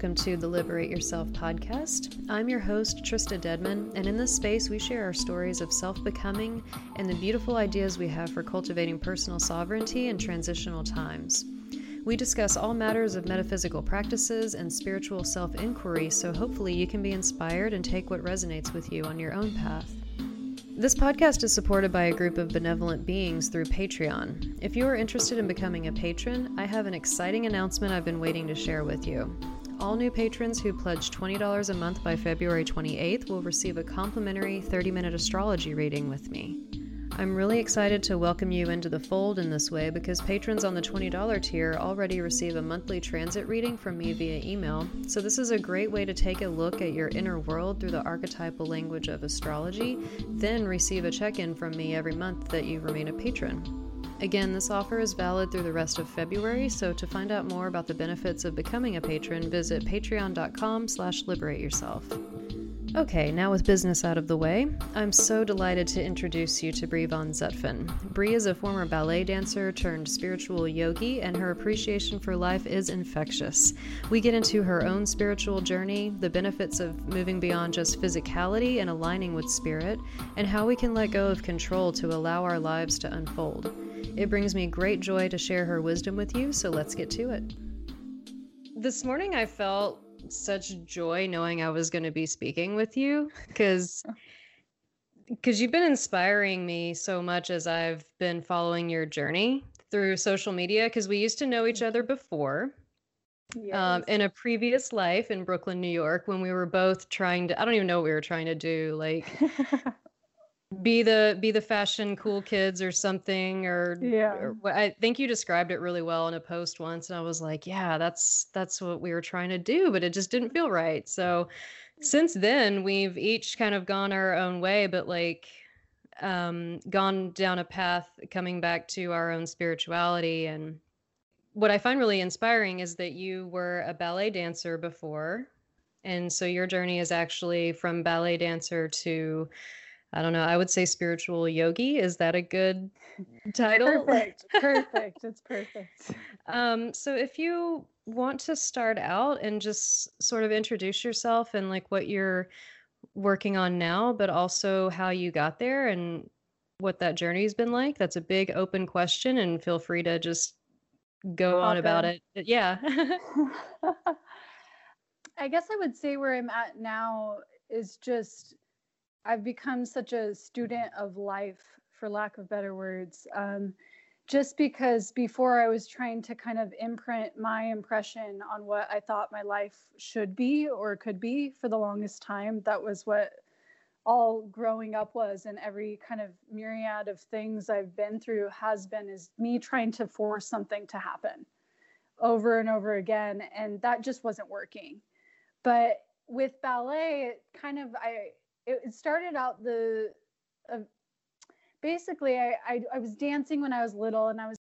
Welcome to the Liberate Yourself podcast. I'm your host, Trista Dedman, and in this space, we share our stories of self becoming and the beautiful ideas we have for cultivating personal sovereignty in transitional times. We discuss all matters of metaphysical practices and spiritual self inquiry, so hopefully you can be inspired and take what resonates with you on your own path. This podcast is supported by a group of benevolent beings through Patreon. If you are interested in becoming a patron, I have an exciting announcement I've been waiting to share with you. All new patrons who pledge $20 a month by February 28th will receive a complimentary 30 minute astrology reading with me. I'm really excited to welcome you into the fold in this way because patrons on the $20 tier already receive a monthly transit reading from me via email. So, this is a great way to take a look at your inner world through the archetypal language of astrology, then receive a check in from me every month that you remain a patron. Again, this offer is valid through the rest of February, so to find out more about the benefits of becoming a patron, visit patreon.com slash liberate yourself. Okay, now with business out of the way, I'm so delighted to introduce you to Brie von Zutphen. Brie is a former ballet dancer turned spiritual yogi, and her appreciation for life is infectious. We get into her own spiritual journey, the benefits of moving beyond just physicality and aligning with spirit, and how we can let go of control to allow our lives to unfold. It brings me great joy to share her wisdom with you, so let's get to it. This morning I felt such joy knowing I was going to be speaking with you because because you've been inspiring me so much as I've been following your journey through social media because we used to know each other before Yes. um, in a previous life in Brooklyn, New York, when we were both trying to I don't even know what we were trying to do like be the be the fashion cool kids or something or, Yeah. or I think you described it really well in a post once and I was like yeah that's that's what we were trying to do but it just didn't feel right so since then we've each kind of gone our own way but like um gone down a path coming back to our own spirituality and what I find really inspiring is that you were a ballet dancer before and so your journey is actually from ballet dancer to I don't know. I would say spiritual yogi. Is that a good title? perfect. Perfect. It's perfect. Um, so if you want to start out and just sort of introduce yourself and like what you're working on now, but also how you got there and what that journey's been like, that's a big open question and feel free to just go on about it. Yeah. I guess I would say where I'm at now is just I've become such a student of life, for lack of better words. Um, just because before I was trying to kind of imprint my impression on what I thought my life should be or could be for the longest time, that was what all growing up was and every kind of myriad of things I've been through has been is me trying to force something to happen over and over again and that just wasn't working. But with ballet it kind of I it it started out the uh, basically I, I I was dancing when I was little and I was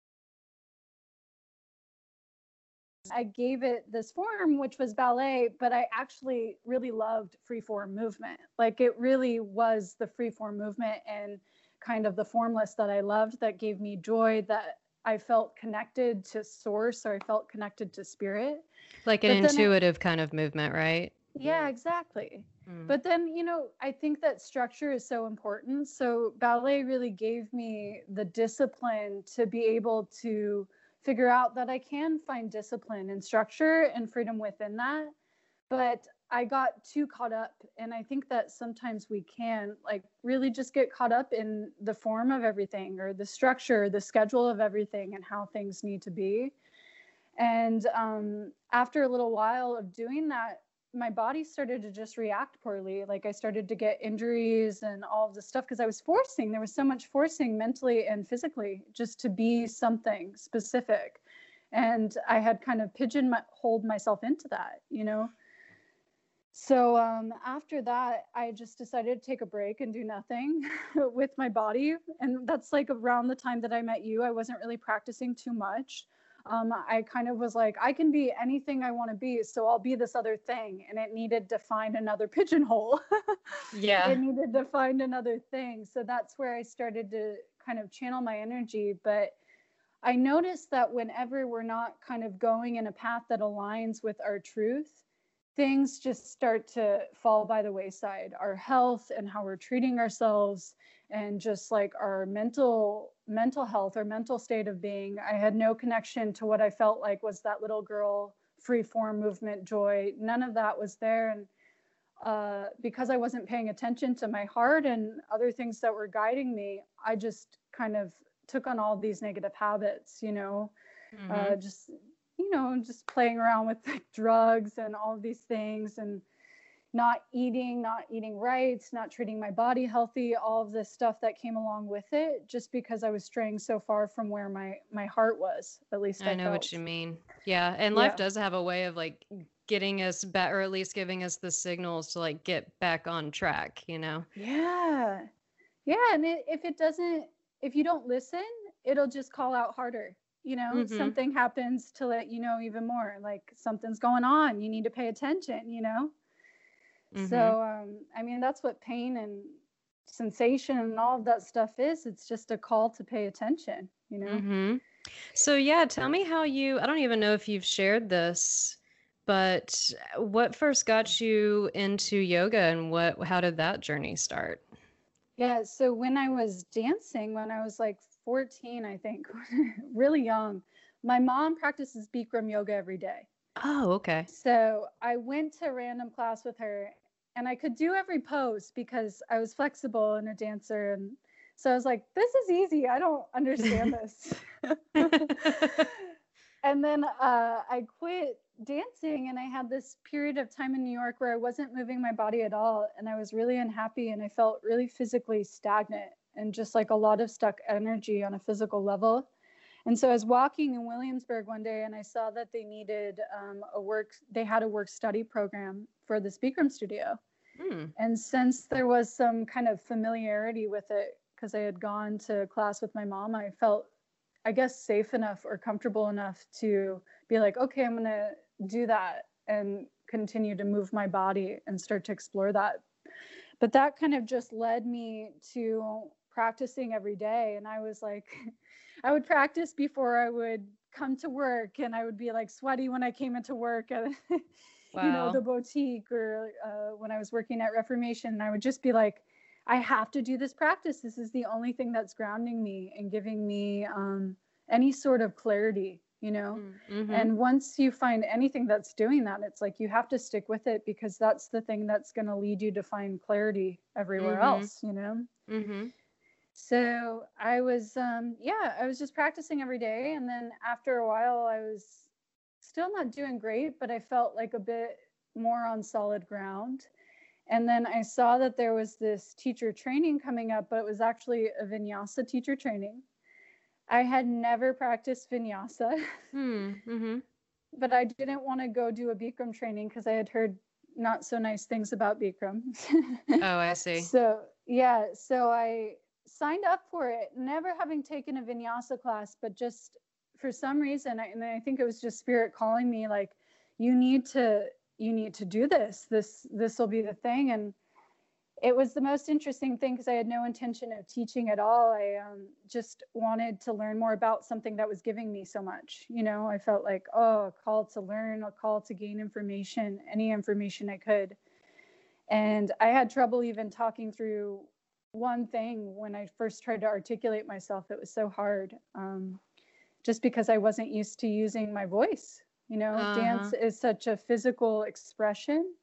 I gave it this form, which was ballet, but I actually really loved freeform movement. Like it really was the freeform movement and kind of the formless that I loved that gave me joy, that I felt connected to source or I felt connected to spirit. like an then I- intuitive kind of movement, right? Yeah, exactly. Mm. But then, you know, I think that structure is so important. So ballet really gave me the discipline to be able to figure out that I can find discipline and structure and freedom within that. But I got too caught up. And I think that sometimes we can like really just get caught up in the form of everything or the structure, the schedule of everything and how things need to be. And um, after a little while of doing that, my body started to just react poorly. Like I started to get injuries and all of this stuff because I was forcing. There was so much forcing mentally and physically just to be something specific. and i had kind of pigeonholed myself into that you know so um, after that i just decided to take a break and do nothing with my body and that's like around the time that i met you i wasn't really practicing too much um, I kind of was like, I can be anything I want to be, so I'll be this other thing. And it needed to find another pigeonhole. yeah. It needed to find another thing. So that's where I started to kind of channel my energy. But I noticed that whenever we're not kind of going in a path that aligns with our truth, things just start to fall by the wayside. Our health and how we're treating ourselves and just like our mental mental health or mental state of being i had no connection to what i felt like was that little girl free form movement joy. None of that was there. And uh, because i wasn't paying attention to my heart and other things that were guiding me i just kind of took on all these negative habits you know uh, mm-hmm. uh, just you know just playing around with like drugs and all these things. And not eating, not eating right, not treating my body healthy, all of this stuff that came along with it, just because I was straying so far from where my my heart was. At least I, I know felt. what you mean. Yeah, and life yeah. does have a way of like getting us back, or at least giving us the signals to like get back on track. You know? Yeah, yeah. And it, if it doesn't, if you don't listen, it'll just call out harder you know mm-hmm. something happens to let you know even more like something's going on you need to pay attention you know Mm-hmm. So, um, I mean, that's what pain and sensation and all of that stuff is. It's just a call to pay attention, you know? Mm-hmm. So, yeah, tell me how you, I don't even know if you've shared this, but what first got you into yoga and what, how did that journey start? Yeah, so when I was dancing, when I was like 14, I think, really young, my mom practices Bikram yoga every day. Oh, okay. So I went to random class with her and I could do every pose because I was flexible and a dancer. And so I was like, this is easy. I don't understand this. and then uh, I quit dancing and I had this period of time in New York where I wasn't moving my body at all. And I was really unhappy and I felt really physically stagnant and just like a lot of stuck energy on a physical level. And so I was walking in Williamsburg one day and I saw that they needed um, a work, they had a work study program for the Bikram studio. Hmm. And since there was some kind of familiarity with it, because I had gone to class with my mom, I felt, I guess, safe enough or comfortable enough to be like, okay, I'm going to do that and continue to move my body and start to explore that. But that kind of just led me to practicing every day. And I was like, I would practice before I would come to work, and I would be like sweaty when I came into work at, wow. you know, the boutique or uh, when I was working at Reformation. And I would just be like, I have to do this practice. This is the only thing that's grounding me and giving me um, any sort of clarity, you know? Mm, mm-hmm. And once you find anything that's doing that, it's like you have to stick with it because that's the thing that's going to lead you to find clarity everywhere mm-hmm. else, you know? Mm-hmm. So I was, um, yeah, I was just practicing every day. And then after a while, I was still not doing great, but I felt like a bit more on solid ground. And then I saw that there was this teacher training coming up, but it was actually a vinyasa teacher training. I had never practiced vinyasa, hmm, mm-hmm. but I didn't want to go do a Bikram training because I had heard not so nice things about Bikram. oh, I see. So, yeah, so I signed up for it, never having taken a vinyasa class, but just for some reason, I, and I think it was just spirit calling me, like, you need to, you need to do this. This, this will be the thing. And it was the most interesting thing because I had no intention of teaching at all. I um, just wanted to learn more about something that was giving me so much. You know, I felt like, oh, a call to learn, a call to gain information, any information I could. And I had trouble even talking through one thing when I first tried to articulate myself. It was so hard, um, just because I wasn't used to using my voice. You know, uh-huh. dance is such a physical expression,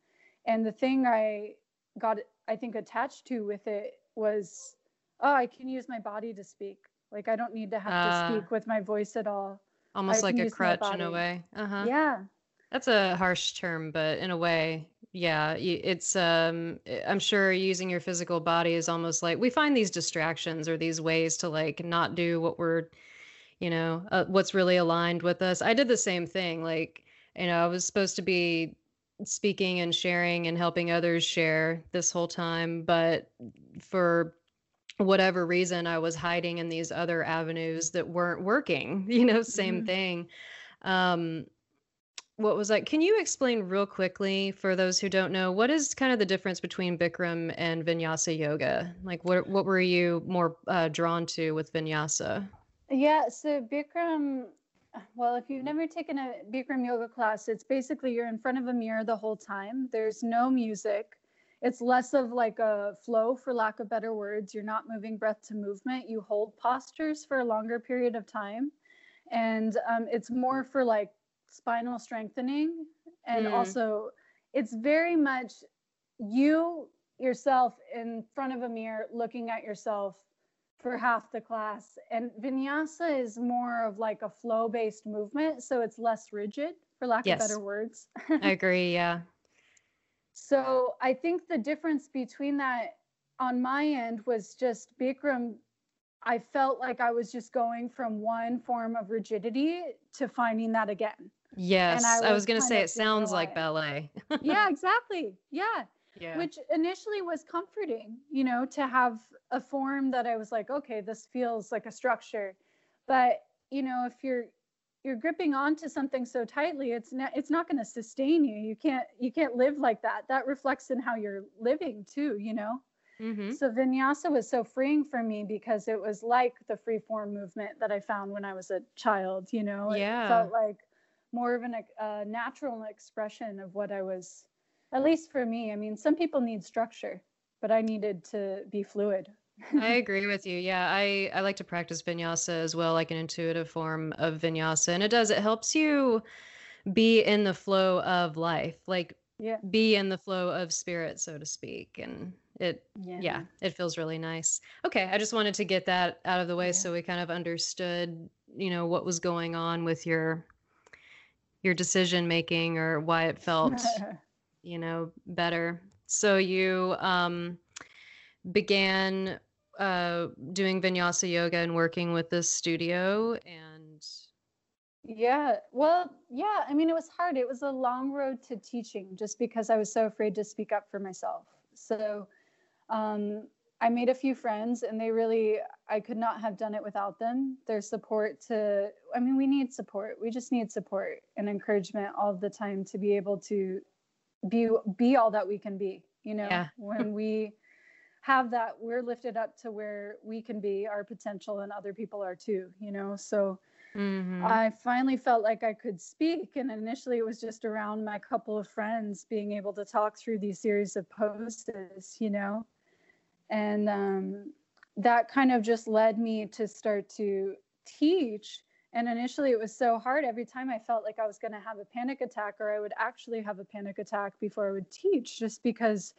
and the thing I got, I think, attached to with it was, oh, I can use my body to speak. Like I don't need to have uh, to speak with my voice at all. Almost like a crutch in a way. Uh huh. Yeah. That's a harsh term, but in a way, yeah, it's um I'm sure using your physical body is almost like we find these distractions or these ways to like not do what we're you know, uh, what's really aligned with us. I did the same thing. Like, you know, I was supposed to be speaking and sharing and helping others share this whole time, but for whatever reason, I was hiding in these other avenues that weren't working, you know, same mm-hmm. thing. Um, what was that? Can you explain real quickly for those who don't know what is kind of the difference between Bikram and Vinyasa yoga? Like, what what were you more uh, drawn to with Vinyasa? Yeah, so Bikram, well, if you've never taken a Bikram yoga class, it's basically you're in front of a mirror the whole time. There's no music. It's less of like a flow, for lack of better words. You're not moving breath to movement. You hold postures for a longer period of time. And um, it's more for like spinal strengthening. And mm. also it's very much you yourself in front of a mirror looking at yourself for half the class. And vinyasa is more of like a flow based movement so it's less rigid for lack yes. of better words. I agree yeah. So i think the difference between that on my end was just bikram i felt like i was just going from one form of rigidity to finding that again Yes, I was, I was going to say it sounds like ballet. yeah, exactly. Yeah. Yeah. Which initially was comforting, you know, to have a form that I was like, okay, this feels like a structure. But, you know, if you're you're gripping onto something so tightly, it's not it's not going to sustain you. You can't you can't live like that. That reflects in how you're living too, you know. Mm-hmm. So vinyasa was so freeing for me because it was like the free form movement that I found when I was a child, you know. It yeah. felt like more of an, a uh, natural expression of what I was, at least for me. I mean, some people need structure, but I needed to be fluid. I agree with you. Yeah, I, I like to practice vinyasa as well, like an intuitive form of vinyasa. And it does, it helps you be in the flow of life, like yeah. be in the flow of spirit, so to speak. And it, yeah. yeah, it feels really nice. Okay, I just wanted to get that out of the way yeah. so we kind of understood, you know, what was going on with your your decision making or why it felt you know better. So you um, began uh, doing vinyasa yoga and working with this studio and yeah well yeah i mean it was hard. It was a long road to teaching just because i was so afraid to speak up for myself. So um, I made a few friends and they really, I could not have done it without them. Their support to, I mean, we need support. We just need support and encouragement all the time to be able to be, be all that we can be, you know, yeah. when we have that, we're lifted up to where we can be our potential and other people are too, you know? So, Mm-hmm. I finally felt like I could speak. And initially, it was just around my couple of friends being able to talk through these series of poses, you know and um, that kind of just led me to start to teach. And initially it was so hard. Every time i felt like i was going to have a panic attack or i would actually have a panic attack before i would teach just because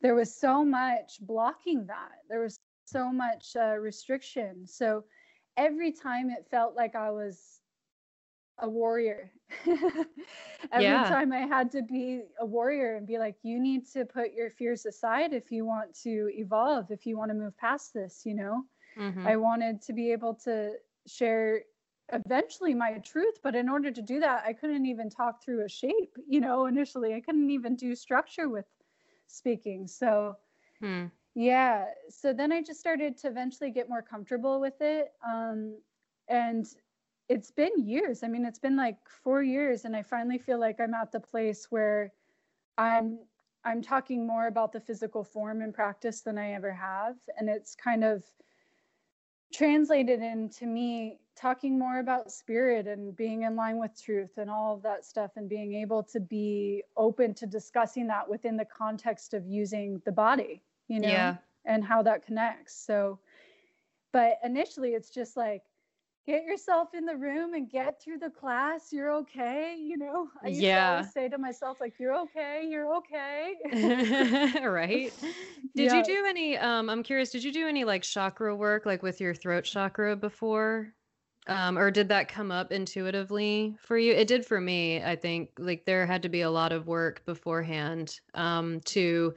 there was so much blocking that. There was so much uh, restriction. So every time it felt like i was a warrior. Every yeah. time I had to be a warrior and be like, you need to put your fears aside if you want to evolve, if you want to move past this, you know? Mm-hmm. I wanted to be able to share eventually my truth, but in order to do that, I couldn't even talk through a shape, you know, initially. I couldn't even do structure with speaking. So, hmm. yeah. So then I just started to eventually get more comfortable with it. Um, and it's been years. I mean, it's been like four years, and I finally feel like I'm at the place where I'm I'm talking more about the physical form and practice than I ever have, and it's kind of translated into me talking more about spirit and being in line with truth and all of that stuff and being able to be open to discussing that within the context of using the body you know yeah. and how that connects so but initially it's just like get yourself in the room and get through the class. You're okay. You know, I used yeah. to always say to myself, like, you're okay, you're okay. right. Did yeah. you do any, um, I'm curious, did you do any like chakra work, like with your throat chakra before? Um, or did that come up intuitively for you? It did for me, I think. Like there had to be a lot of work beforehand um, to,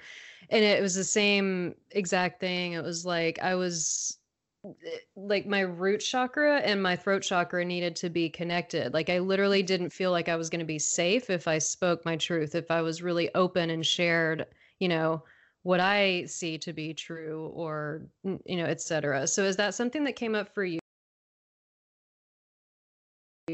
and it was the same exact thing. It was like I was like my root chakra and my throat chakra needed to be connected. Like I literally didn't feel like I was going to be safe if I spoke my truth, if I was really open and shared, you know, what I see to be true or you know, etc. So is that something that came up for you?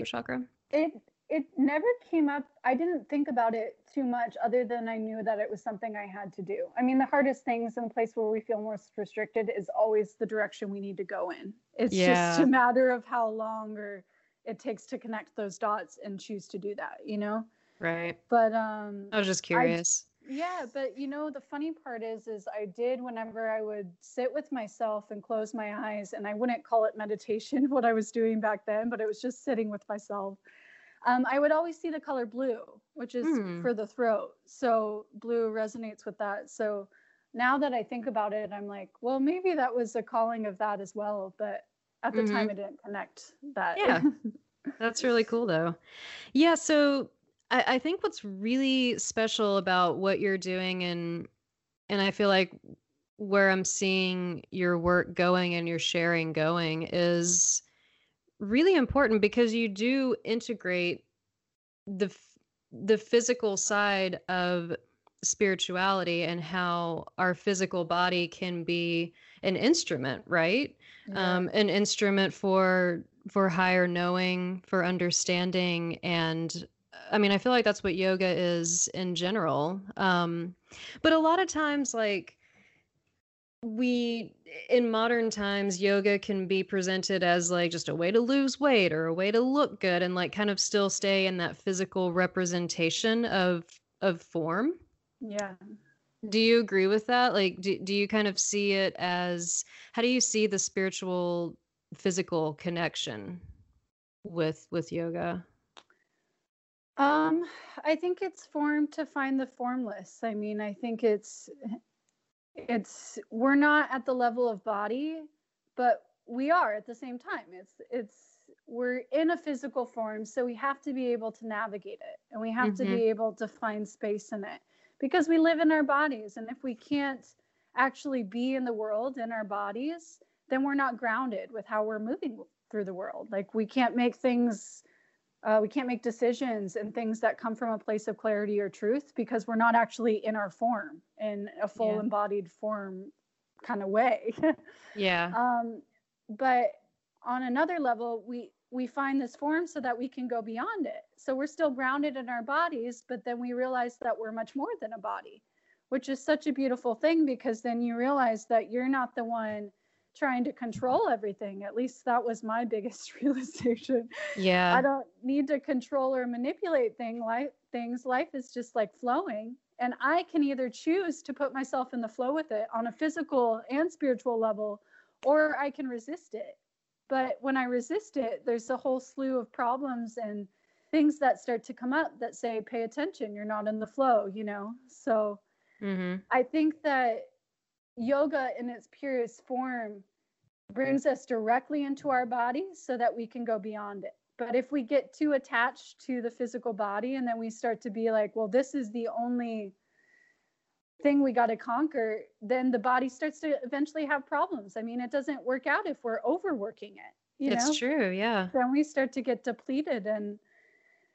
Chakra? It it never came up. I didn't think about it too much other than I knew that it was something I had to do. I mean, the hardest things in the place where we feel most restricted is always the direction we need to go in. It's yeah. just a matter of how long or it takes to connect those dots and choose to do that, you know? Right. But um I was just curious. I, yeah, but you know the funny part is is I did whenever I would sit with myself and close my eyes and I wouldn't call it meditation what I was doing back then, but it was just sitting with myself um, I would always see the color blue, which is hmm. for the throat. So blue resonates with that. So now that I think about it, I'm like, well, maybe that was a calling of that as well. But at the mm-hmm. time, I didn't connect that. Yeah. That's really cool, though. Yeah. So I, I think what's really special about what you're doing, and and I feel like where I'm seeing your work going and your sharing going is really important because you do integrate the the physical side of spirituality and how our physical body can be an instrument right yeah. um, an instrument for for higher knowing for understanding and i mean i feel like that's what yoga is in general um, but a lot of times like we in modern times yoga can be presented as like just a way to lose weight or a way to look good and like kind of still stay in that physical representation of of form. Yeah. Do you agree with that? Like do, do you kind of see it as how do you see the spiritual physical connection with with yoga? Um i think it's form to find the formless. I mean i think it's it's we're not at the level of body but we are at the same time it's it's we're in a physical form so we have to be able to navigate it and we have mm-hmm. to be able to find space in it because we live in our bodies and if we can't actually be in the world in our bodies then we're not grounded with how we're moving through the world like we can't make things uh, we can't make decisions and things that come from a place of clarity or truth because we're not actually in our form in a full yeah. embodied form kind of way. yeah. Um, but on another level, we we find this form so that we can go beyond it. So we're still grounded in our bodies, but then we realize that we're much more than a body, which is such a beautiful thing because then you realize that you're not the one trying to control everything. At least that was my biggest realization. Yeah. I don't need to control or manipulate thing life things. Life is just like flowing. And I can either choose to put myself in the flow with it on a physical and spiritual level, or I can resist it. But when I resist it, there's a whole slew of problems and things that start to come up that say, pay attention, you're not in the flow, you know? So mm-hmm. I think that yoga in its purest form brings us directly into our body so that we can go beyond it. But if we get too attached to the physical body and then we start to be like, well, this is the only thing we got to conquer, then the body starts to eventually have problems. I mean, it doesn't work out if we're overworking it. You it's know? true, yeah. Then we start to get depleted. And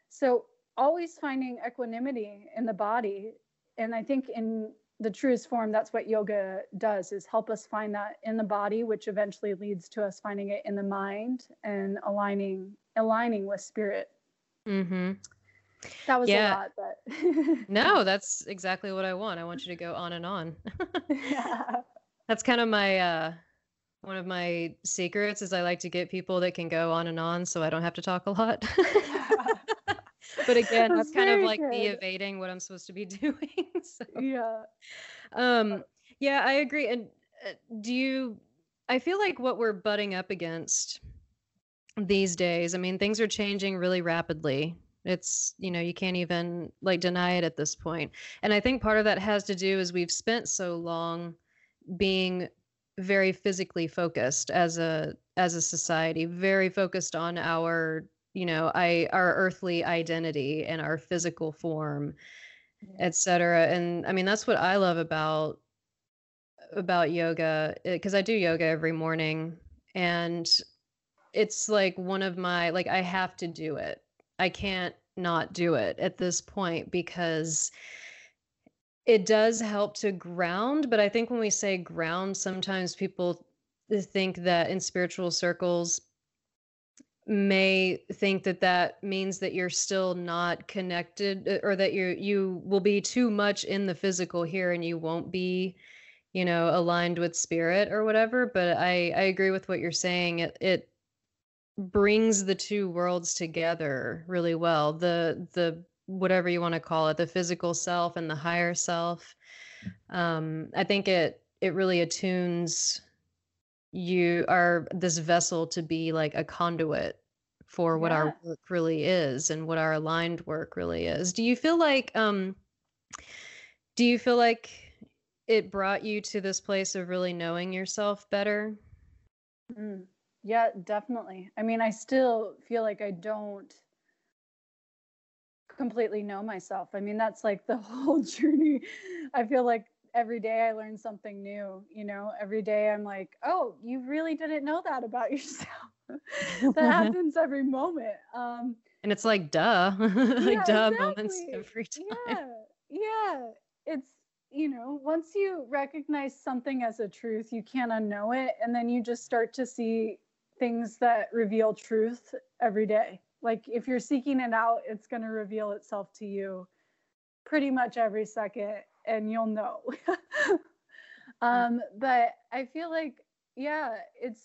so, always finding equanimity in the body. And I think in the truest form that's what yoga does is help us find that in the body which eventually leads to us finding it in the mind and aligning aligning with spirit mm-hmm. that was yeah. a lot but no that's exactly what i want i want you to go on and on yeah. that's kind of my uh one of my secrets is i like to get people that can go on and on so i don't have to talk a lot but again, that's, that's kind of like good. me evading what I'm supposed to be doing. so, yeah. Um, yeah, I agree. And uh, do you, I feel like what we're butting up against these days, I mean, things are changing really rapidly. It's, you know, you can't even like deny it at this point. And I think part of that has to do is we've spent so long being very physically focused as a as a society very focused on our you know i our earthly identity and our physical form etc and i mean that's what i love about about yoga because eh, i do yoga every morning and it's like one of my like I have to do it. I can't not do it at this point because it does help to ground, but I think when we say ground, sometimes people think that in spiritual circles may think that that means that you're still not connected uh, or that you you will be too much in the physical here and you won't be you know aligned with spirit or whatever but i i agree with what you're saying. It it brings the two worlds together really well. The the whatever you want to call it the physical self and the higher self um i think it it really attunes you are this vessel to be like a conduit for what yeah. our work really is and what our aligned work really is. Do you feel like um do you feel like it brought you to this place of really knowing yourself better? Mm. yeah definitely. I mean i still feel like i don't completely know myself. I mean that's like the whole journey. I feel like every day I learn something new. You know, every day I'm like, oh, you really didn't know that about yourself. that happens every moment. Um, and it's like, duh, like, yeah, duh exactly. moments every time. Yeah, yeah. It's, you know, once you recognize something as a truth, you can't unknow it. And then you just start to see things that reveal truth every day. Like if you're seeking it out, it's going to reveal itself to you pretty much every second and you'll know. um, but I feel like, yeah, it's,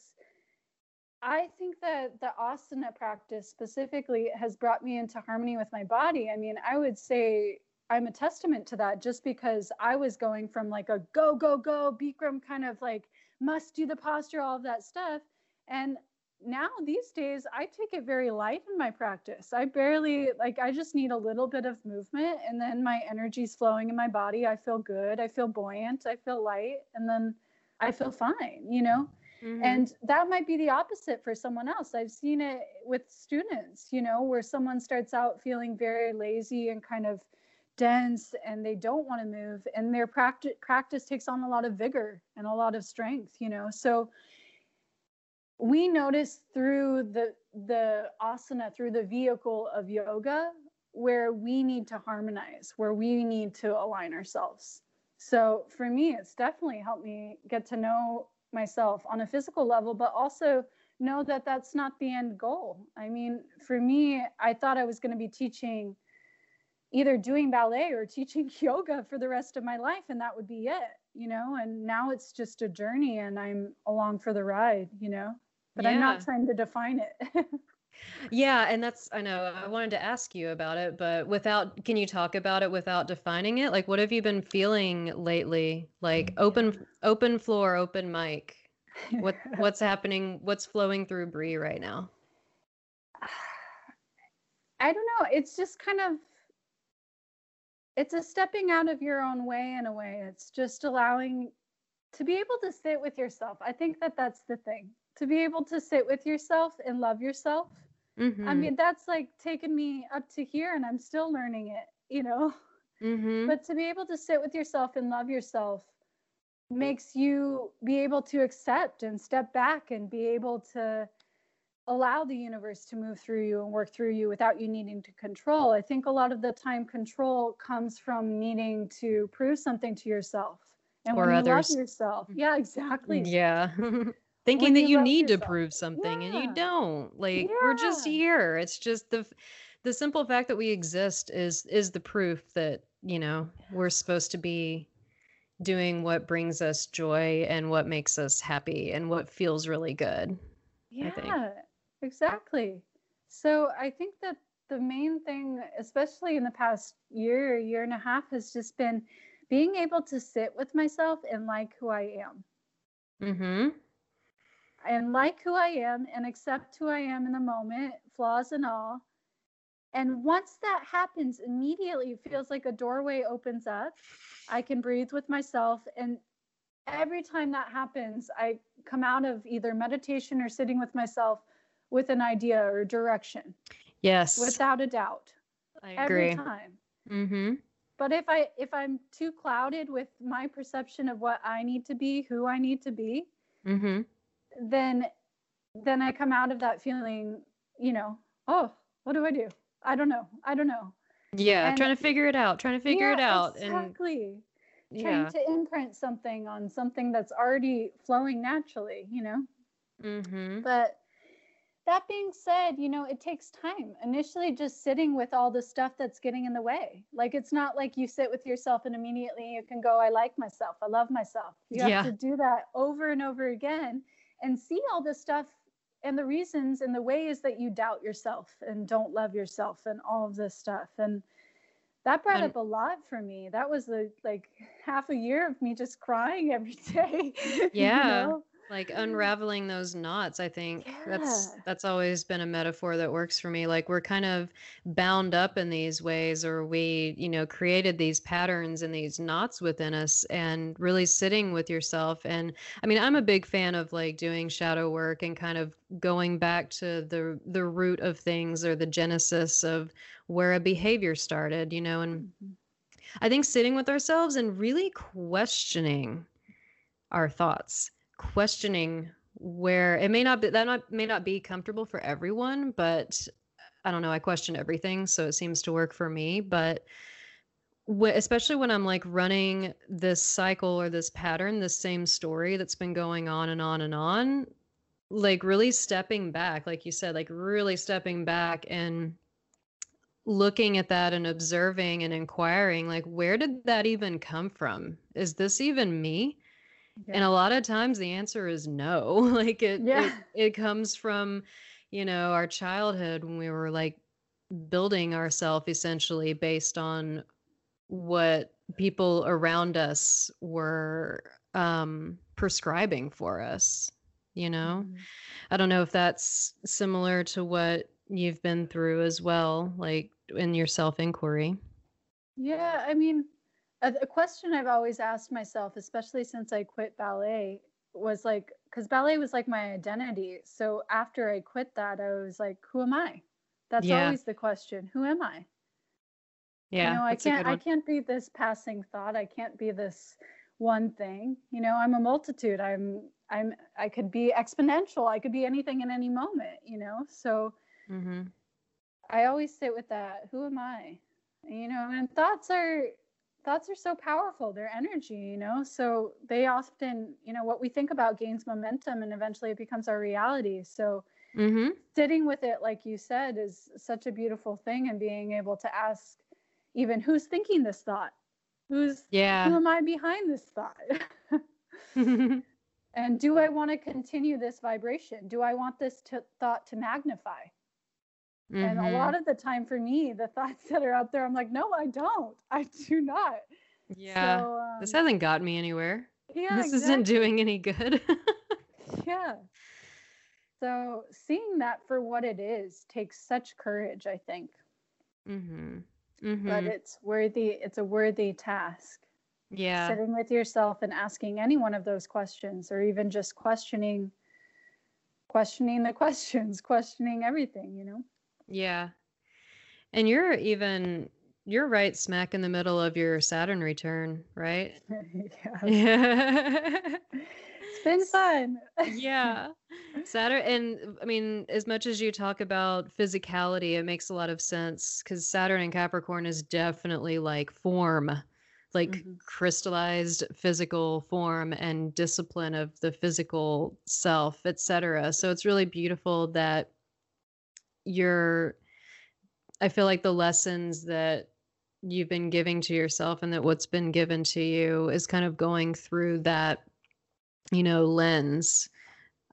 I think that the asana practice specifically has brought me into harmony with my body. I mean, I would say I'm a testament to that just because I was going from like a go, go, go, Bikram kind of like must do the posture, all of that stuff. And now these days I take it very light in my practice. I barely like I just need a little bit of movement and then my energy's flowing in my body. I feel good. I feel buoyant. I feel light and then I feel fine, you know? Mm-hmm. And that might be the opposite for someone else. I've seen it with students, you know, where someone starts out feeling very lazy and kind of dense and they don't want to move and their practice practice takes on a lot of vigor and a lot of strength, you know. So we notice through the the asana through the vehicle of yoga where we need to harmonize where we need to align ourselves. So for me it's definitely helped me get to know myself on a physical level but also know that that's not the end goal. I mean for me i thought i was going to be teaching either doing ballet or teaching yoga for the rest of my life and that would be it you know? And now it's just a journey and i'm along for the ride you know but yeah. I'm not trying to define it. yeah, and that's I know I wanted to ask you about it, but without can you talk about it without defining it? Like what have you been feeling lately? Like open open floor, open mic. What what's happening? What's flowing through Brie right now? I don't know. It's just kind of it's a stepping out of your own way in a way. It's just allowing to be able to sit with yourself. I think that that's the thing to be able to sit with yourself and love yourself. Mm-hmm. I mean, that's like taken me up to here and I'm still learning it, you know? Mm-hmm. But to be able to sit with yourself and love yourself makes you be able to accept and step back and be able to allow the universe to move through you and work through you without you needing to control. I think a lot of the time control comes from needing to prove something to yourself. And or when others. you love yourself. Yeah, exactly. Yeah. thinking that you, you need yourself. to prove something yeah. and you don't like yeah. we're just here it's just the the simple fact that we exist is is the proof that you know we're supposed to be doing what brings us joy and what makes us happy and what feels really good yeah exactly so i think that the main thing especially in the past year year and a half has just been being able to sit with myself and like who i am mm-hmm and like who I am and accept who I am in the moment, flaws and all. And once that happens, immediately it feels like a doorway opens up. I can breathe with myself. And every time that happens, I come out of either meditation or sitting with myself with an idea or direction. Yes. Without a doubt. I agree. Every time. Mm-hmm. But if I if I'm too clouded with my perception of what I need to be, who I need to be, mm-hmm then then I come out of that feeling, you know, oh, what do I do? I don't know. I don't know. Yeah, and, trying to figure it out, trying to figure yeah, it out. Exactly. And, trying yeah. to imprint something on something that's already flowing naturally, you know? Mm-hmm. But that being said, you know, it takes time. Initially, just sitting with all the stuff that's getting in the way. Like, it's not like you sit with yourself and immediately you can go, I like myself, I love myself. You have yeah. to do that over and over again and see all this stuff and the reasons and the ways that you doubt yourself and don't love yourself and all of this stuff. And that brought up a lot for me. That was the like half a year of me just crying every day. Yeah. you know? Like unraveling those knots i think yeah. that's that's always been a metaphor that works for me like we're kind of bound up in these ways or we you know created these patterns and these knots within us and really sitting with yourself and i mean i'm a big fan of like doing shadow work and kind of going back to the the root of things or the genesis of where a behavior started you know and mm-hmm. i think sitting with ourselves and really questioning our thoughts questioning where it may not be that not may not be comfortable for everyone, but I don't know. I question everything, so it seems to work for me. But especially when I'm like running this cycle or this pattern, this same story that's been going on and on and on, like really stepping back, like you said, like really stepping back and looking at that and observing and inquiring, like, where did that even come from? Is this even me? And a lot of times the answer is no. like it, yeah. it it comes from, you know, our childhood when we were like building ourselves essentially based on what people around us were um prescribing for us, you know? Mm-hmm. I don't know if that's similar to what you've been through as well, like in your self inquiry. Yeah, I mean, a, a question I've always asked myself, especially since I quit ballet, was like, because ballet was like my identity. So after I quit that, I was like, who am I? That's yeah. always the question. Who am I? Yeah. You know, I can't I can't be this passing thought. I can't be this one thing. You know, I'm a multitude. I'm I'm I could be exponential. I could be anything in any moment, you know. So mm-hmm. I always sit with that. Who am I? You know, and thoughts are thoughts are so powerful they're energy you know? So they often you know what we think about gains momentum and eventually it becomes our reality. So mm-hmm. sitting with it like you said is such a beautiful thing and being able to ask even who's thinking this thought? Who's yeah. who am i behind this thought? And do i want to continue this vibration? Do i want this to, thought to magnify Mm-hmm. And a mm-hmm. lot of the time for me, the thoughts that are out there, I'm like, no, I don't. I do not. Yeah. So, um, this hasn't got me anywhere. Yeah. This exactly. isn't doing any good. yeah. So seeing that for what it is takes such courage, I think. Mm-hmm. Mm-hmm. But it's worthy, it's a worthy task. Yeah. Sitting with yourself and asking any one of those questions, or even just questioning questioning the questions, questioning everything, you know? Yeah. And you're even you're right smack in the middle of your Saturn return, right? yeah. yeah. it's been fun. yeah. Saturn and I mean as much as you talk about physicality, it makes a lot of sense cuz Saturn and Capricorn is definitely like form like mm-hmm. crystallized physical form and discipline of the physical self, etc. So it's really beautiful that you're I feel like the lessons that you've been giving to yourself and that what's been given to you is kind of going through that you know lens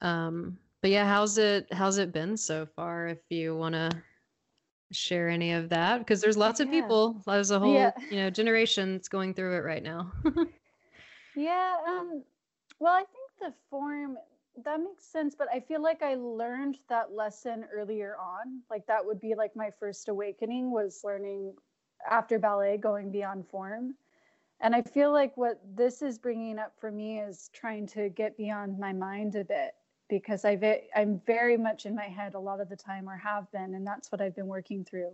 um but yeah how's it how's it been so far if you want to share any of that because there's lots yeah. of people there's a whole yeah. you know generation that's going through it right now yeah um well i think the form that makes sense but i feel like i learned that lesson earlier on. Like that would be like my first awakening was learning after ballet going beyond form. And i feel like what this is bringing up for me is trying to get beyond my mind a bit because i i'm very much in my head a lot of the time or have been and that's what i've been working through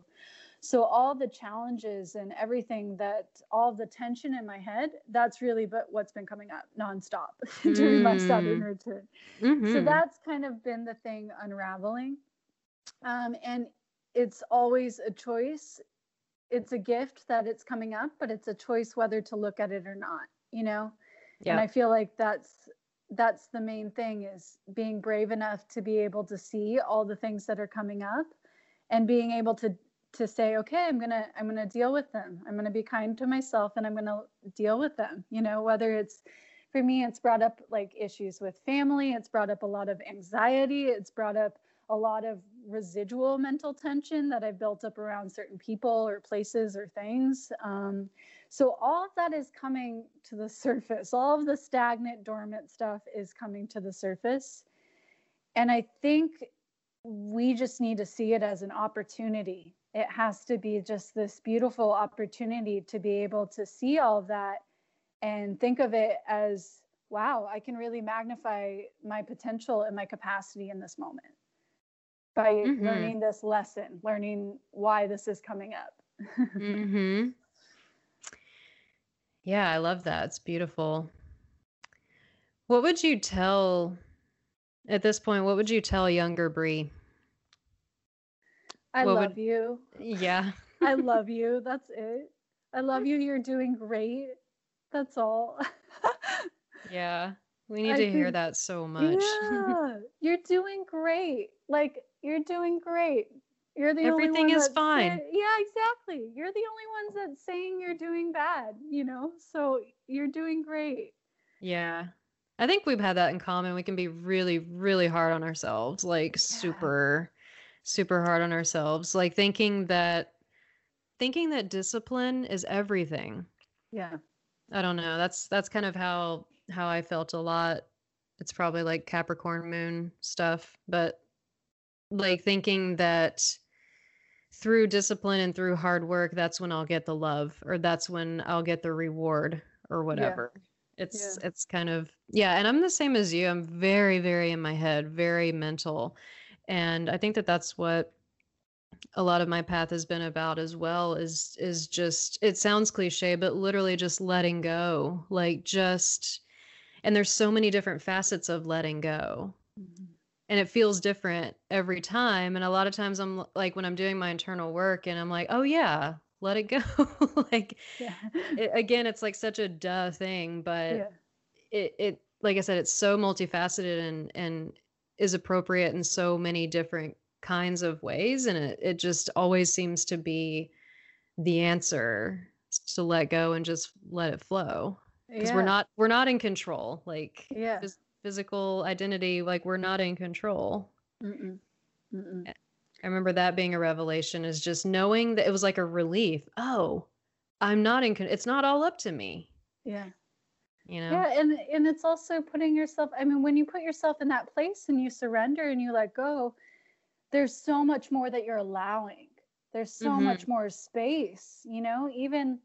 So all the challenges and everything that all the tension in my head, that's really but what's been coming up nonstop during my Saturn Mm. return. So Mhm. that's kind of been the thing unraveling. Um, and it's always a choice. It's a gift that it's coming up, but it's a choice whether to look at it or not, you know? Yeah. And I feel like that's that's the main thing is being brave enough to be able to see all the things that are coming up and being able to to say okay i'm gonna i'm gonna deal with them. I'm gonna be kind to myself and i'm gonna deal with them. You know whether it's for me it's brought up like issues with family it's brought up a lot of anxiety it's brought up a lot of residual mental tension that i've built up around certain people or places or things. Um, so all of that is coming to the surface. All of the stagnant dormant stuff is coming to the surface. And i think we just need to see it as an opportunity it has to be just this beautiful opportunity to be able to see all that and think of it as wow i can really magnify my potential and my capacity in this moment by Mhm. learning this lesson learning why this is coming up hmm Yeah, I love that. It's beautiful. What would you tell at this point? What would you tell younger Brie? I What love would- you Yeah. i love you that's it i love you you're doing great that's all Yeah. We need I to hear that so much. Yeah, you're doing great. Like you're doing great. You're the Everything only one is fine. say- yeah, exactly. You're the only ones that's saying you're doing bad. You know, so you're doing great. Yeah. I think we've had that in common. We can be really, really hard on ourselves, like super, super hard on ourselves, like thinking that thinking that discipline is everything. Yeah, I don't know. That's that's kind of how how I felt a lot. It's probably like Capricorn moon stuff, but like thinking that through discipline and through hard work, that's when I'll get the love or that's when I'll get the reward or whatever. It's it's kind of yeah, and I'm the same as you. I'm very very in my head, very mental. And I think that that's what a lot of my path has been about as well is is just it sounds cliche but literally just letting go like just and there's so many different facets of letting go. Mm-hmm. And it feels different every time. And a lot of times i'm like when i'm doing my internal work and i'm like oh yeah let it go. Like yeah, it, again it's like such a duh thing but yeah, it it like I said, it's so multifaceted and and is appropriate in so many different kinds of ways, and it it just always seems to be the answer to let go and just let it flow because we're not we're not in control like Yeah. phys- physical identity like we're not in control Mm-mm. Mm-mm. i remember that being a revelation is just knowing that it was like a relief oh i'm not in con- it's not all up to me yeah. You know Yeah, and and it's also putting yourself. I mean, when you put yourself in that place and you surrender and you let go, there's so much more that you're allowing. There's so Mhm. much more space. You know, even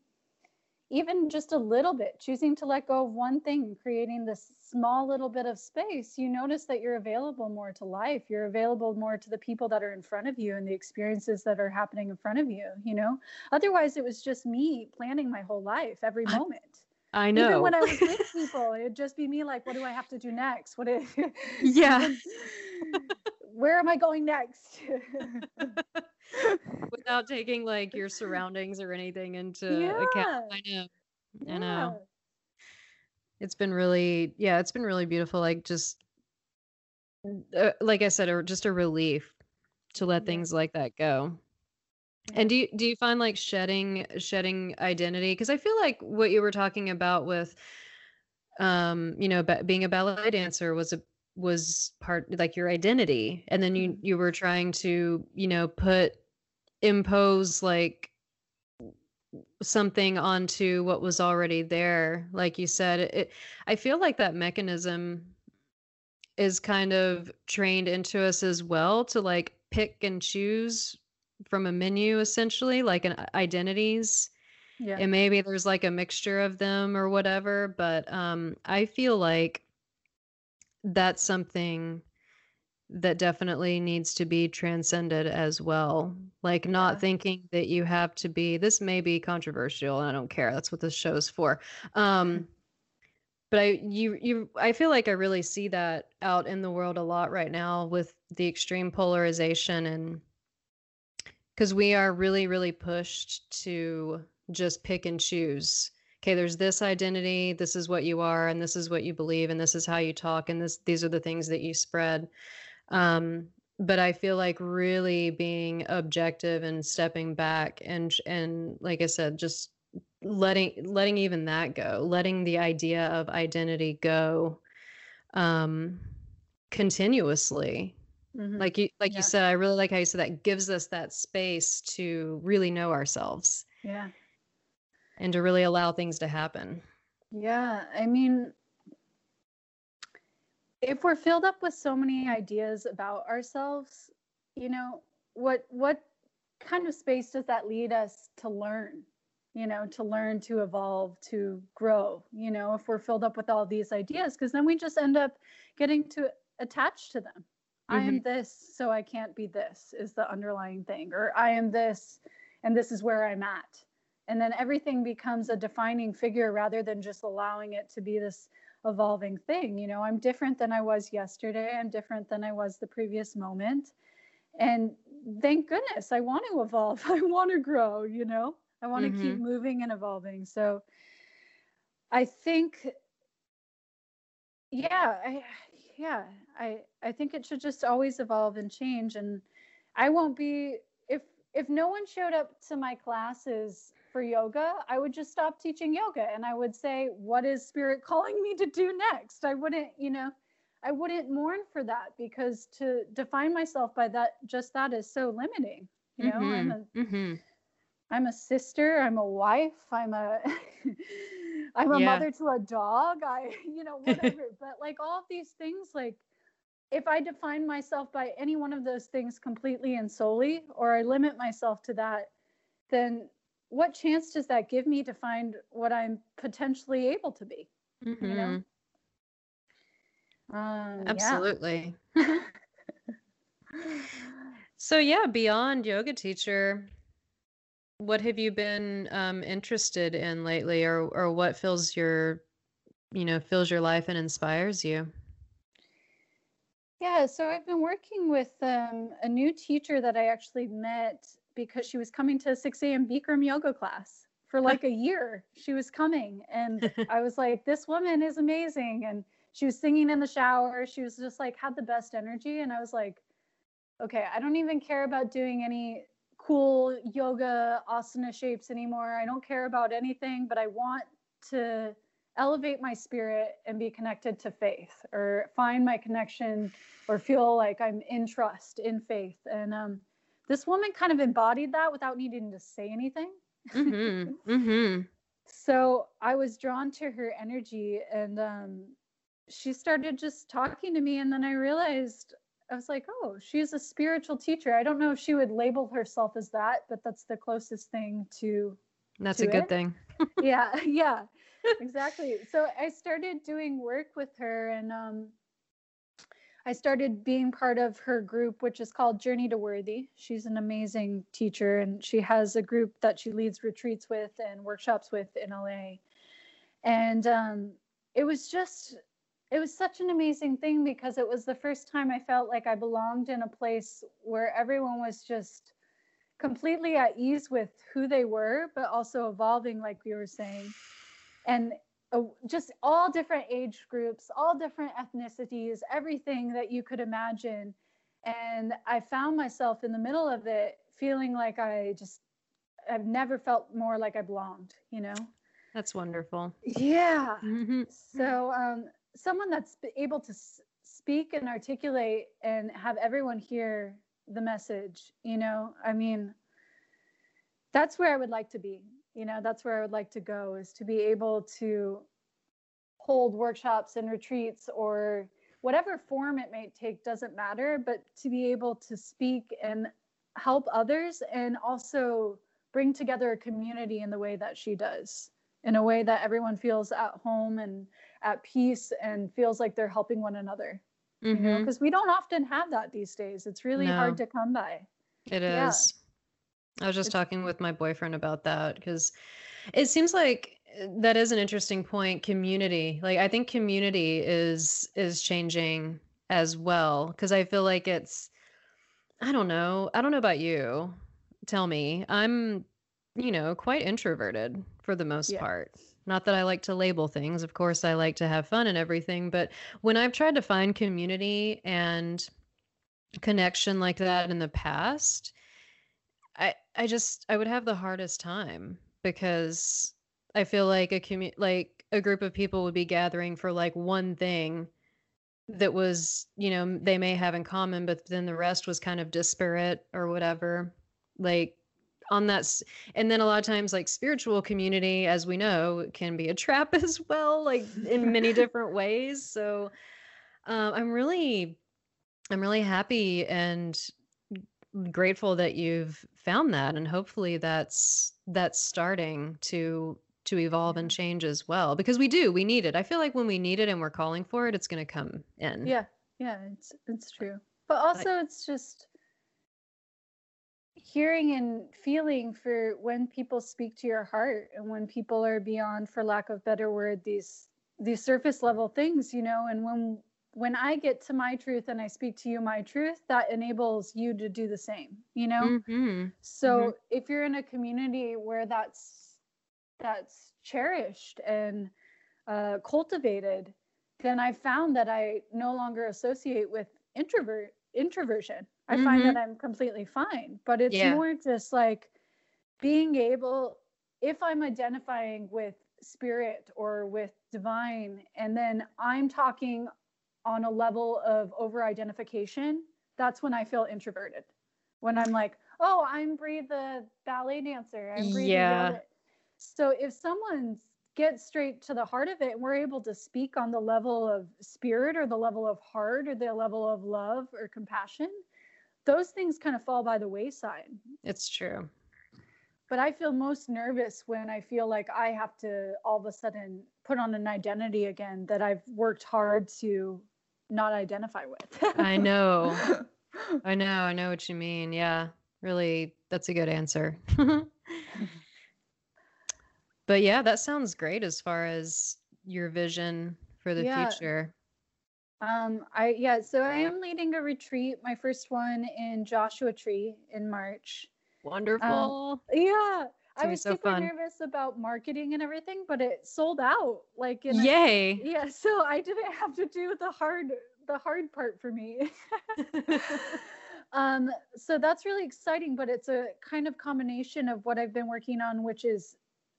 even just a little bit, choosing to let go of one thing, creating this small little bit of space. You notice that you're available more to life. You're available more to the people that are in front of you and the experiences that are happening in front of you. You know, otherwise it was just me planning my whole life every moment i know even when I was with people, it'd just be me like, what do I have to do next? What is Yeah. where am I going next? without taking like your surroundings or anything into account. I know. I know. It's been really, yeah, it's been really beautiful. Like just, uh, like I said, or just a relief to let Yeah. things like that go. And do you do you find like shedding shedding identity? Because I feel like what you were talking about with, um, you know, being a ballet dancer was a was part like your identity, and then you Mhm. you were trying to you know put impose like something onto what was already there like you said it i feel like that mechanism is kind of trained into us as well to like pick and choose from a menu essentially like an uh, identities yeah. and maybe there's like a mixture of them or whatever but um i feel like that's something that definitely needs to be transcended as well. Like not Yeah. thinking that you have to be this may be controversial and I don't care. That's what this show's for. Um but I you you I feel like I really see that out in the world a lot right now with the extreme polarization and because we are really really pushed to just pick and choose. Okay there's this identity this is what you are and this is what you believe and this is how you talk and this these are the things that you spread. Um but i feel like really being objective and stepping back and and like i said just letting letting even that go letting the idea of identity go um continuously Mhm. like you like Yeah. you said i really like how you said that gives us that space to really know ourselves yeah. and to really allow things to happen Yeah, I mean, if we're filled up with so many ideas about ourselves, you know, what what kind of space does that lead us to learn? You know, to learn, to evolve, to grow. You know, if we're filled up with all these ideas, because then we just end up getting to attach to them. I am mm-hmm. this, so I can't be this is the underlying thing, or I am this, and this is where I'm at. And then everything becomes a defining figure rather than just allowing it to be this evolving thing you know? I'm different than i was yesterday i'm different than i was the previous moment and thank goodness i want to evolve i want to grow you know? I want to keep mm-hmm. moving and evolving so i think yeah i yeah i i think it should just always evolve and change and i won't be if if no one showed up to my classes for yoga, I would just stop teaching yoga and I would say, what is spirit calling me to do next? I wouldn't, you know, I wouldn't mourn for that because to define myself by that, just that is so limiting. You know, I'm a, mm-hmm. I'm a sister, I'm a wife, I'm a, I'm a Yeah. mother to a dog. I, you know, whatever. but like all of these things, like if I define myself by any one of those things completely and solely, or I limit myself to that, then what chance does that give me to find what I'm potentially able to be? Mm-hmm. You know? Um, absolutely Yeah. so yeah beyond yoga teacher what have you been um, interested in lately or or what fills your you know fills your life and inspires you Yeah, so I've been working with um, a new teacher that I actually met because she was coming to 6 a.m. Bikram yoga class for like a year. She was coming, and I was like, this woman is amazing. And she was singing in the shower. She was just like, had the best energy. And I was like, okay, I don't even care about doing any cool yoga asana shapes anymore. I don't care about anything, but I want to elevate my spirit and be connected to faith or find my connection or feel like I'm in trust in faith. And um, this woman kind of embodied that without needing to say anything. mm-hmm. Mm-hmm. So I was drawn to her energy and um, she started just talking to me. And then I realized I was like, oh, she's a spiritual teacher. I don't know if she would label herself as that, but that's the closest thing to that's to a good it. thing yeah yeah exactly so i started doing work with her and um i started being part of her group which is called journey to worthy she's an amazing teacher and she has a group that she leads retreats with and workshops with in la and um it was just it was such an amazing thing because it was the first time i felt like i belonged in a place where everyone was just completely at ease with who they were, but also evolving, like we were saying. And uh, just all different age groups, all different ethnicities, everything that you could imagine. And I found myself in the middle of it feeling like I just, I've never felt more like I belonged, you know? that's wonderful Yeah. mm-hmm. So, um, someone that's able to speak and articulate and have everyone hear the message, you know, I mean, that's where I would like to be. You know, that's where I would like to go is to be able to hold workshops and retreats or whatever form it may take doesn't matter, but to be able to speak and help others and also bring together a community in the way that she does in a way that everyone feels at home and at peace and feels like they're helping one another you know because we don't often have that these days it's really hard to come by It Yeah. is. I was just It's- talking with my boyfriend about that because it seems like uh, that is an interesting point. Community, like I think community is is changing as well because I feel like it's. I don't know. I don't know about you. Tell me. I'm, you know, quite introverted for the most Yeah. part. Not that I like to label things. Of course, I like to have fun and everything, but when I've tried to find community and connection like that in the past, I I just I would have the hardest time because I feel like a commu like a group of people would be gathering for like one thing that was, you know, they may have in common, but then the rest was kind of disparate or whatever. Like on that, and then a lot of times, like spiritual community, as we know, can be a trap as well, like in many different ways. So um, I'm really, I'm really happy and grateful that you've found that and hopefully that's that's starting to to evolve and change as well because we do we need it. I feel like when we need it and we're calling for it it's going to come in. Yeah yeah it's it's true. But also it's just hearing and feeling for when people speak to your heart and when people are beyond for lack of better word these these surface level things you know and when when i get to my truth and i speak to you my truth that enables you to do the same you know? Hmm so if you're in a community where that's that's cherished and uh, cultivated, then I found that I no longer associate with introvert introversion. I find that mm-hmm. I'm completely fine, but it's Yeah. more just like being able if I'm identifying with spirit or with divine, and then I'm talking on a level of over identification, that's when I feel introverted. When I'm like, oh, I'm Brie the ballet dancer. I'm Brie Yeah. the. So if someone gets straight to the heart of it and we're able to speak on the level of spirit or the level of heart or the level of love or compassion, those things kind of fall by the wayside. It's true. But I feel most nervous when I feel like I have to all of a sudden put on an identity again that I've worked hard to not identify with. i know. I know i know what you mean. Yeah really that's a good answer. But yeah that sounds great as far as your vision for the Yeah. future Um, I yeah, so I am leading a retreat, my first one in Joshua Tree in March. wonderful Yeah. I was so super fun. nervous about marketing and everything, but it sold out. Like in a- yay yeah, so I didn't have to do the hard the hard part for me. um, so that's really exciting, but it's a kind of combination of what I've been working on, which is,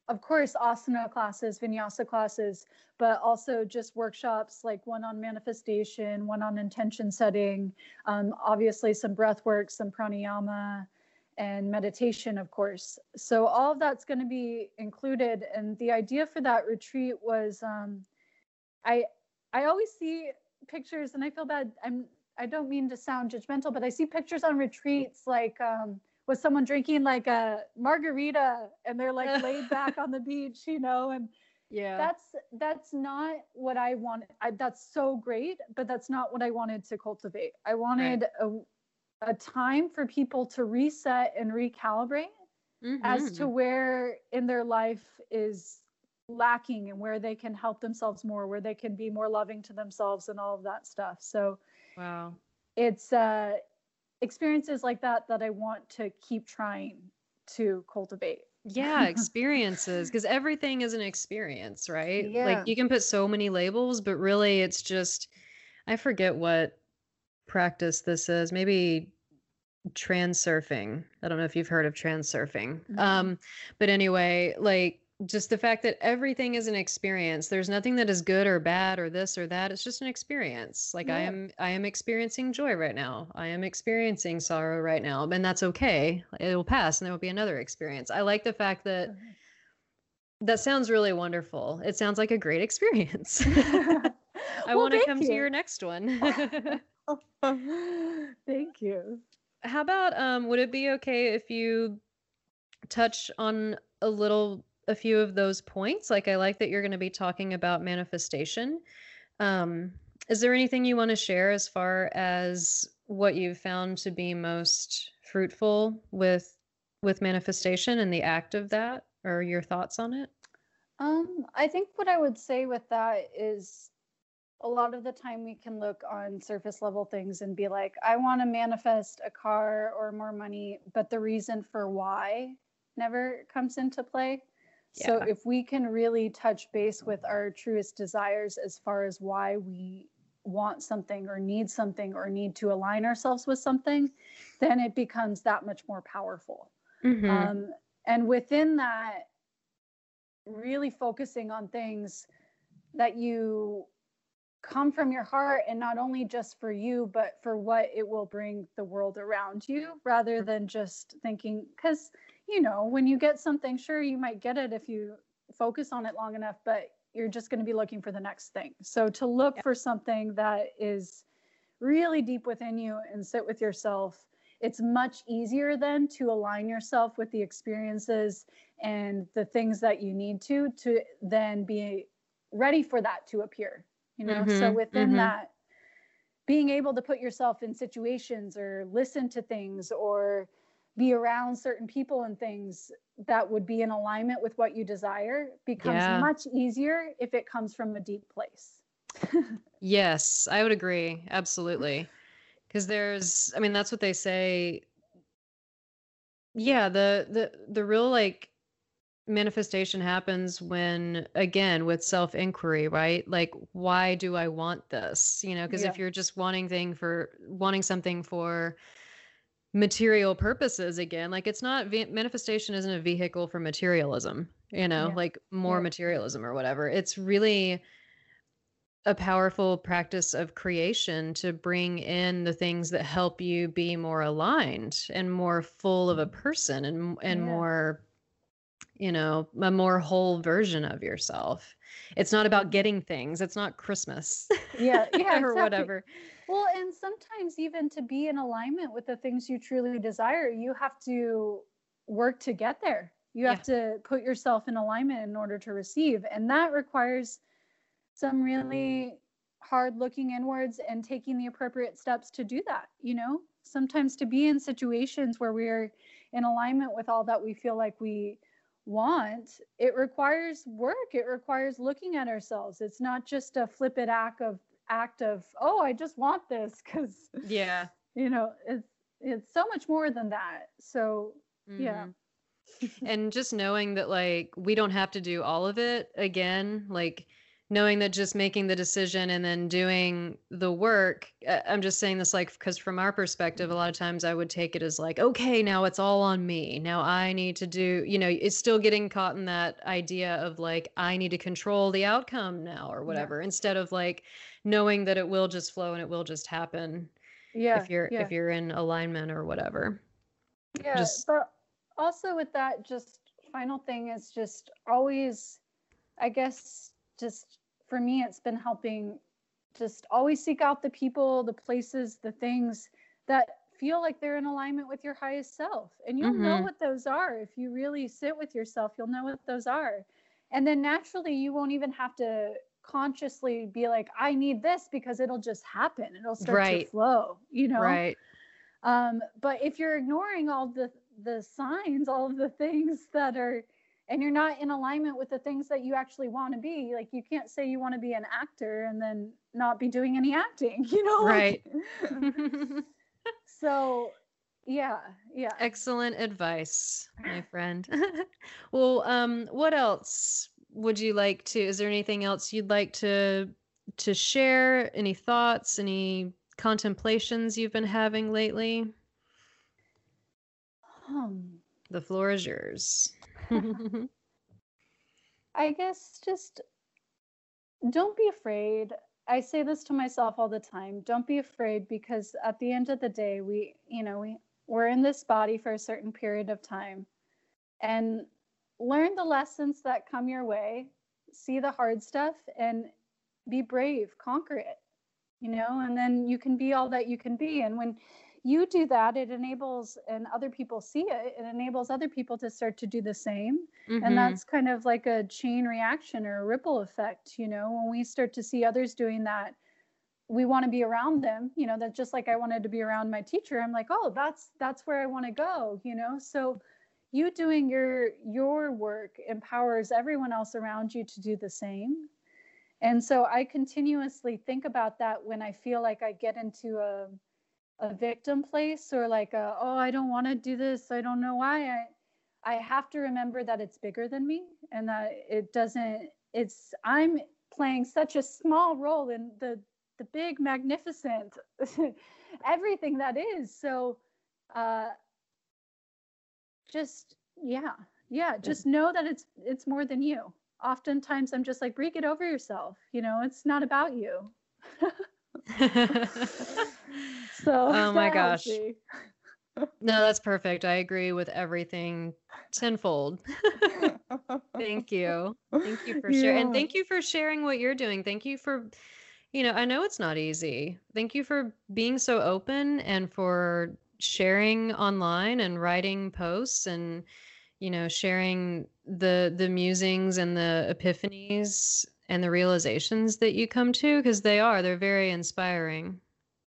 of course, asana classes, vinyasa classes, but also just workshops like one on manifestation, one on intention setting, um, obviously some breath work, some pranayama, and meditation, of course. So all of that's going to be included. And the idea for that retreat was, um, I I always see pictures, and I feel bad. I'm I don't mean to sound judgmental, but I see pictures on retreats like um, with someone drinking like a margarita, and they're like laid back on the beach, you know, and yeah that's that's not what I wanted. I, that's so great, but that's not what I wanted to cultivate. I wanted a a time for people to reset and recalibrate as to Mhm. where in their life is lacking and where they can help themselves more, where they can be more loving to themselves and all of that stuff. So wow it's uh, experiences like that that I want to keep trying to cultivate. Yeah, experiences, because everything is an experience, right? Yeah. Like you can put so many labels, but really it's just, I forget what practice this is. Maybe transurfing. I don't know if you've heard of transurfing. Mhm. Um, but anyway, like just the fact that everything is an experience. There's nothing that is good or bad or this or that. It's just an experience. Like I am I am experiencing joy right now. I am experiencing sorrow right now, and that's okay. It will pass and there will be another experience. I like the fact that that sounds really wonderful. It sounds like a great experience. I Well, want to come to your next one. Thank you. How about um would it be okay if you touch on a little a few of those points? Like I like that you're going to be talking about manifestation. Um is there anything you want to share as far as what you've found to be most fruitful with with manifestation and the act of that or your thoughts on it? Um, I think what I would say with that is a lot of the time we can look on surface level things and be like, I want to manifest a car or more money, but the reason for why never comes into play. Yeah. So if we can really touch base with our truest desires as far as why we want something or need something or need to align ourselves with something, then it becomes that much more powerful. Mm-hmm. Um, and within that, really focusing on things that you come from your heart and not only just for you but for what it will bring the world around you rather than just thinking because you know when you get something sure you might get it if you focus on it long enough but you're just going to be looking for the next thing so to look yeah. for something that is really deep within you and sit with yourself it's much easier then to align yourself with the experiences and the things that you need to to then be ready for that to appear you know mm-hmm, so within mm-hmm. that being able to put yourself in situations or listen to things or be around certain people and things that would be in alignment with what you desire becomes yeah. much easier if it comes from a deep place. Yes i would agree absolutely. Because there's i mean that's what they say. Yeah the the the real like manifestation happens when again with self inquiry right? Like why do i want this? You know because yeah. if you're just wanting thing for wanting something for material purposes again like it's not manifestation isn't a vehicle for materialism you know yeah. like more yeah. materialism or whatever it's really a powerful practice of creation to bring in the things that help you be more aligned and more full of a mm-hmm. person and and more you know, a more whole version of yourself. It's not about getting things. It's not Christmas. Yeah, yeah, or exactly. whatever. Well, and sometimes even to be in alignment with the things you truly desire, you have to work to get there. You have yeah. to put yourself in alignment in order to receive, and that requires some really hard looking inwards and taking the appropriate steps to do that, you know? Sometimes to be in situations where we're in alignment with all that we feel like we want it requires work it requires looking at ourselves it's not just a flippant act of act of oh i just want this because yeah. you know it's it's so much more than that. So mm-hmm. yeah and just knowing that like we don't have to do all of it again like knowing that just making the decision and then doing the work uh, i'm just saying this like because from our perspective a lot of times i would take it as like okay now it's all on me now i need to do you know it's still getting caught in that idea of like i need to control the outcome now or whatever yeah. instead of like knowing that it will just flow and it will just happen yeah if you're yeah. if you're in alignment or whatever yeah just, but also with that just final thing is just always i guess just for me, it's been helping just always seek out the people, the places, the things that feel like they're in alignment with your highest self. And you'll mm-hmm. know what those are. If you really sit with yourself, you'll know what those are. And then naturally, you won't even have to consciously be like, I need this because it'll just happen. It'll start right. to flow, you know? Right. Um, but if you're ignoring all the the signs, all of the things that are and you're not in alignment with the things that you actually want to be. Like you can't say you want to be an actor and then not be doing any acting you know? Right. So yeah yeah. Excellent advice my friend. Well um what else would you like to is there anything else you'd like to to share? Any thoughts any contemplations you've been having lately? Um. The floor is yours I guess just don't be afraid. I say this to myself all the time. Don't be afraid because at the end of the day, we, you know, we we're in this body for a certain period of time. And learn the lessons that come your way, see the hard stuff and be brave, conquer it. You know, and then you can be all that you can be. And when you do that, it enables, and other people see it, it enables other people to start to do the same. Mm-hmm. And that's kind of like a chain reaction or a ripple effect. You know, when we start to see others doing that, we want to be around them you know that's just like i wanted to be around my teacher i'm like oh that's that's where i want to go you know so you doing your your work empowers everyone else around you to do the same and so i continuously think about that when i feel like i get into a a victim place or like a, oh i don't want to do this i don't know why i i have to remember that it's bigger than me and that it doesn't it's i'm playing such a small role in the the big magnificent everything that is so uh just yeah yeah just know that it's it's more than you. Oftentimes i'm just like Brie get over yourself you know it's not about you so oh my gosh. no that's perfect. I agree with everything tenfold. Thank you. Thank you for sharing and thank you for sharing what you're doing. Thank you for you know i know it's not easy. Thank you for being so open and for sharing online and writing posts and you know sharing the the musings and the epiphanies and the realizations that you come to because they are they're very inspiring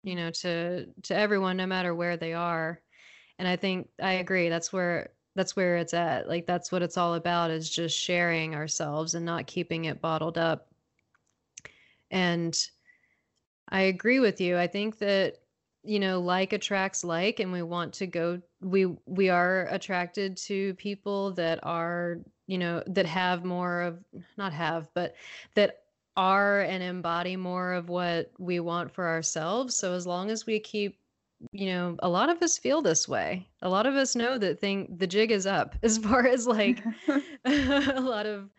you know to to everyone no matter where they are. And i think i agree that's where that's where it's at. Like that's what it's all about is just sharing ourselves and not keeping it bottled up. And i agree with you. I think that you know like attracts like and we want to go we we are attracted to people that are you know that have more of not have but that are and embody more of what we want for ourselves so as long as we keep you know a lot of us feel this way a lot of us know that thing the jig is up as far as like a lot of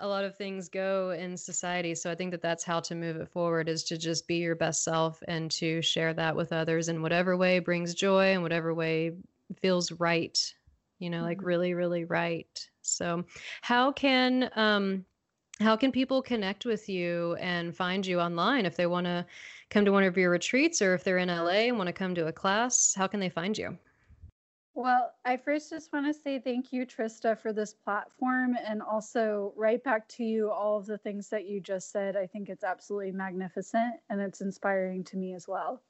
a lot of things go in society. So I think that that's how to move it forward is to just be your best self and to share that with others in whatever way brings joy and whatever way feels right, you know, like mm-hmm. really, really right. So how can, um, how can people connect with you and find you online if they want to come to one of your retreats or if they're in LA and want to come to a class? How can they find you? Well, I first just want to say thank you, Trista, for this platform and also right back to you, all of the things that you just said. I think it's absolutely magnificent and it's inspiring to me as well.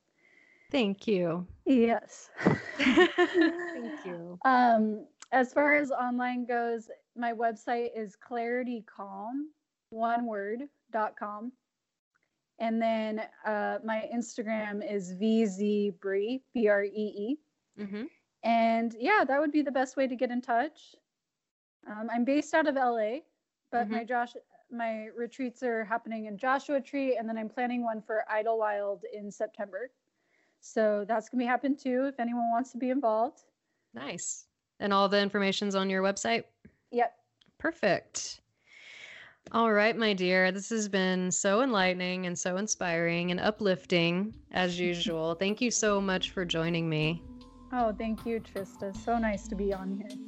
Thank you. Yes. thank you. Um, as far as online goes, my website is claritycalm, one word, dot com. And then uh, my Instagram is vzbree, B R E E. Mm-hmm. And yeah, that would be the best way to get in touch. Um, I'm based out of LA, but mm-hmm. my Josh my retreats are happening in Joshua Tree, and then I'm planning one for Idyllwild in September. So that's gonna be happen too. If anyone wants to be involved. Nice. And all the information's on your website. Yep. Perfect. All right, my dear. This has been so enlightening and so inspiring and uplifting as usual. Thank you so much for joining me. Oh, thank you, Trista. So nice to be on here.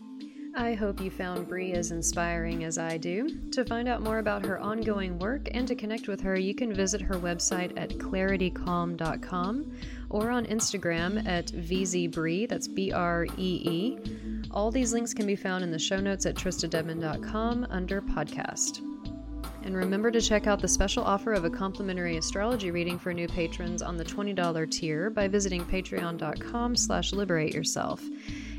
I hope you found Brie as inspiring as I do. To find out more about her ongoing work and to connect with her, you can visit her website at claritycalm.com or on Instagram at vzbree, that's B R E E. All these links can be found in the show notes at tristadedman.com under podcast. And remember to check out the special offer of a complimentary astrology reading for new patrons on the $20 tier by visiting patreon.com slash liberate yourself.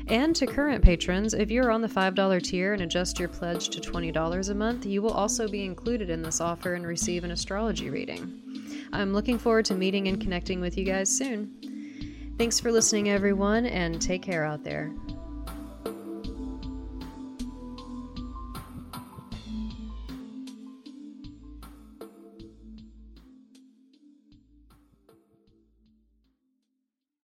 And to current patrons, if you're on the $5 tier and adjust your pledge to $20 a month, you will also be included in this offer and receive an astrology reading. I'm looking forward to meeting and connecting with you guys soon. Thanks for listening, everyone, and take care out there.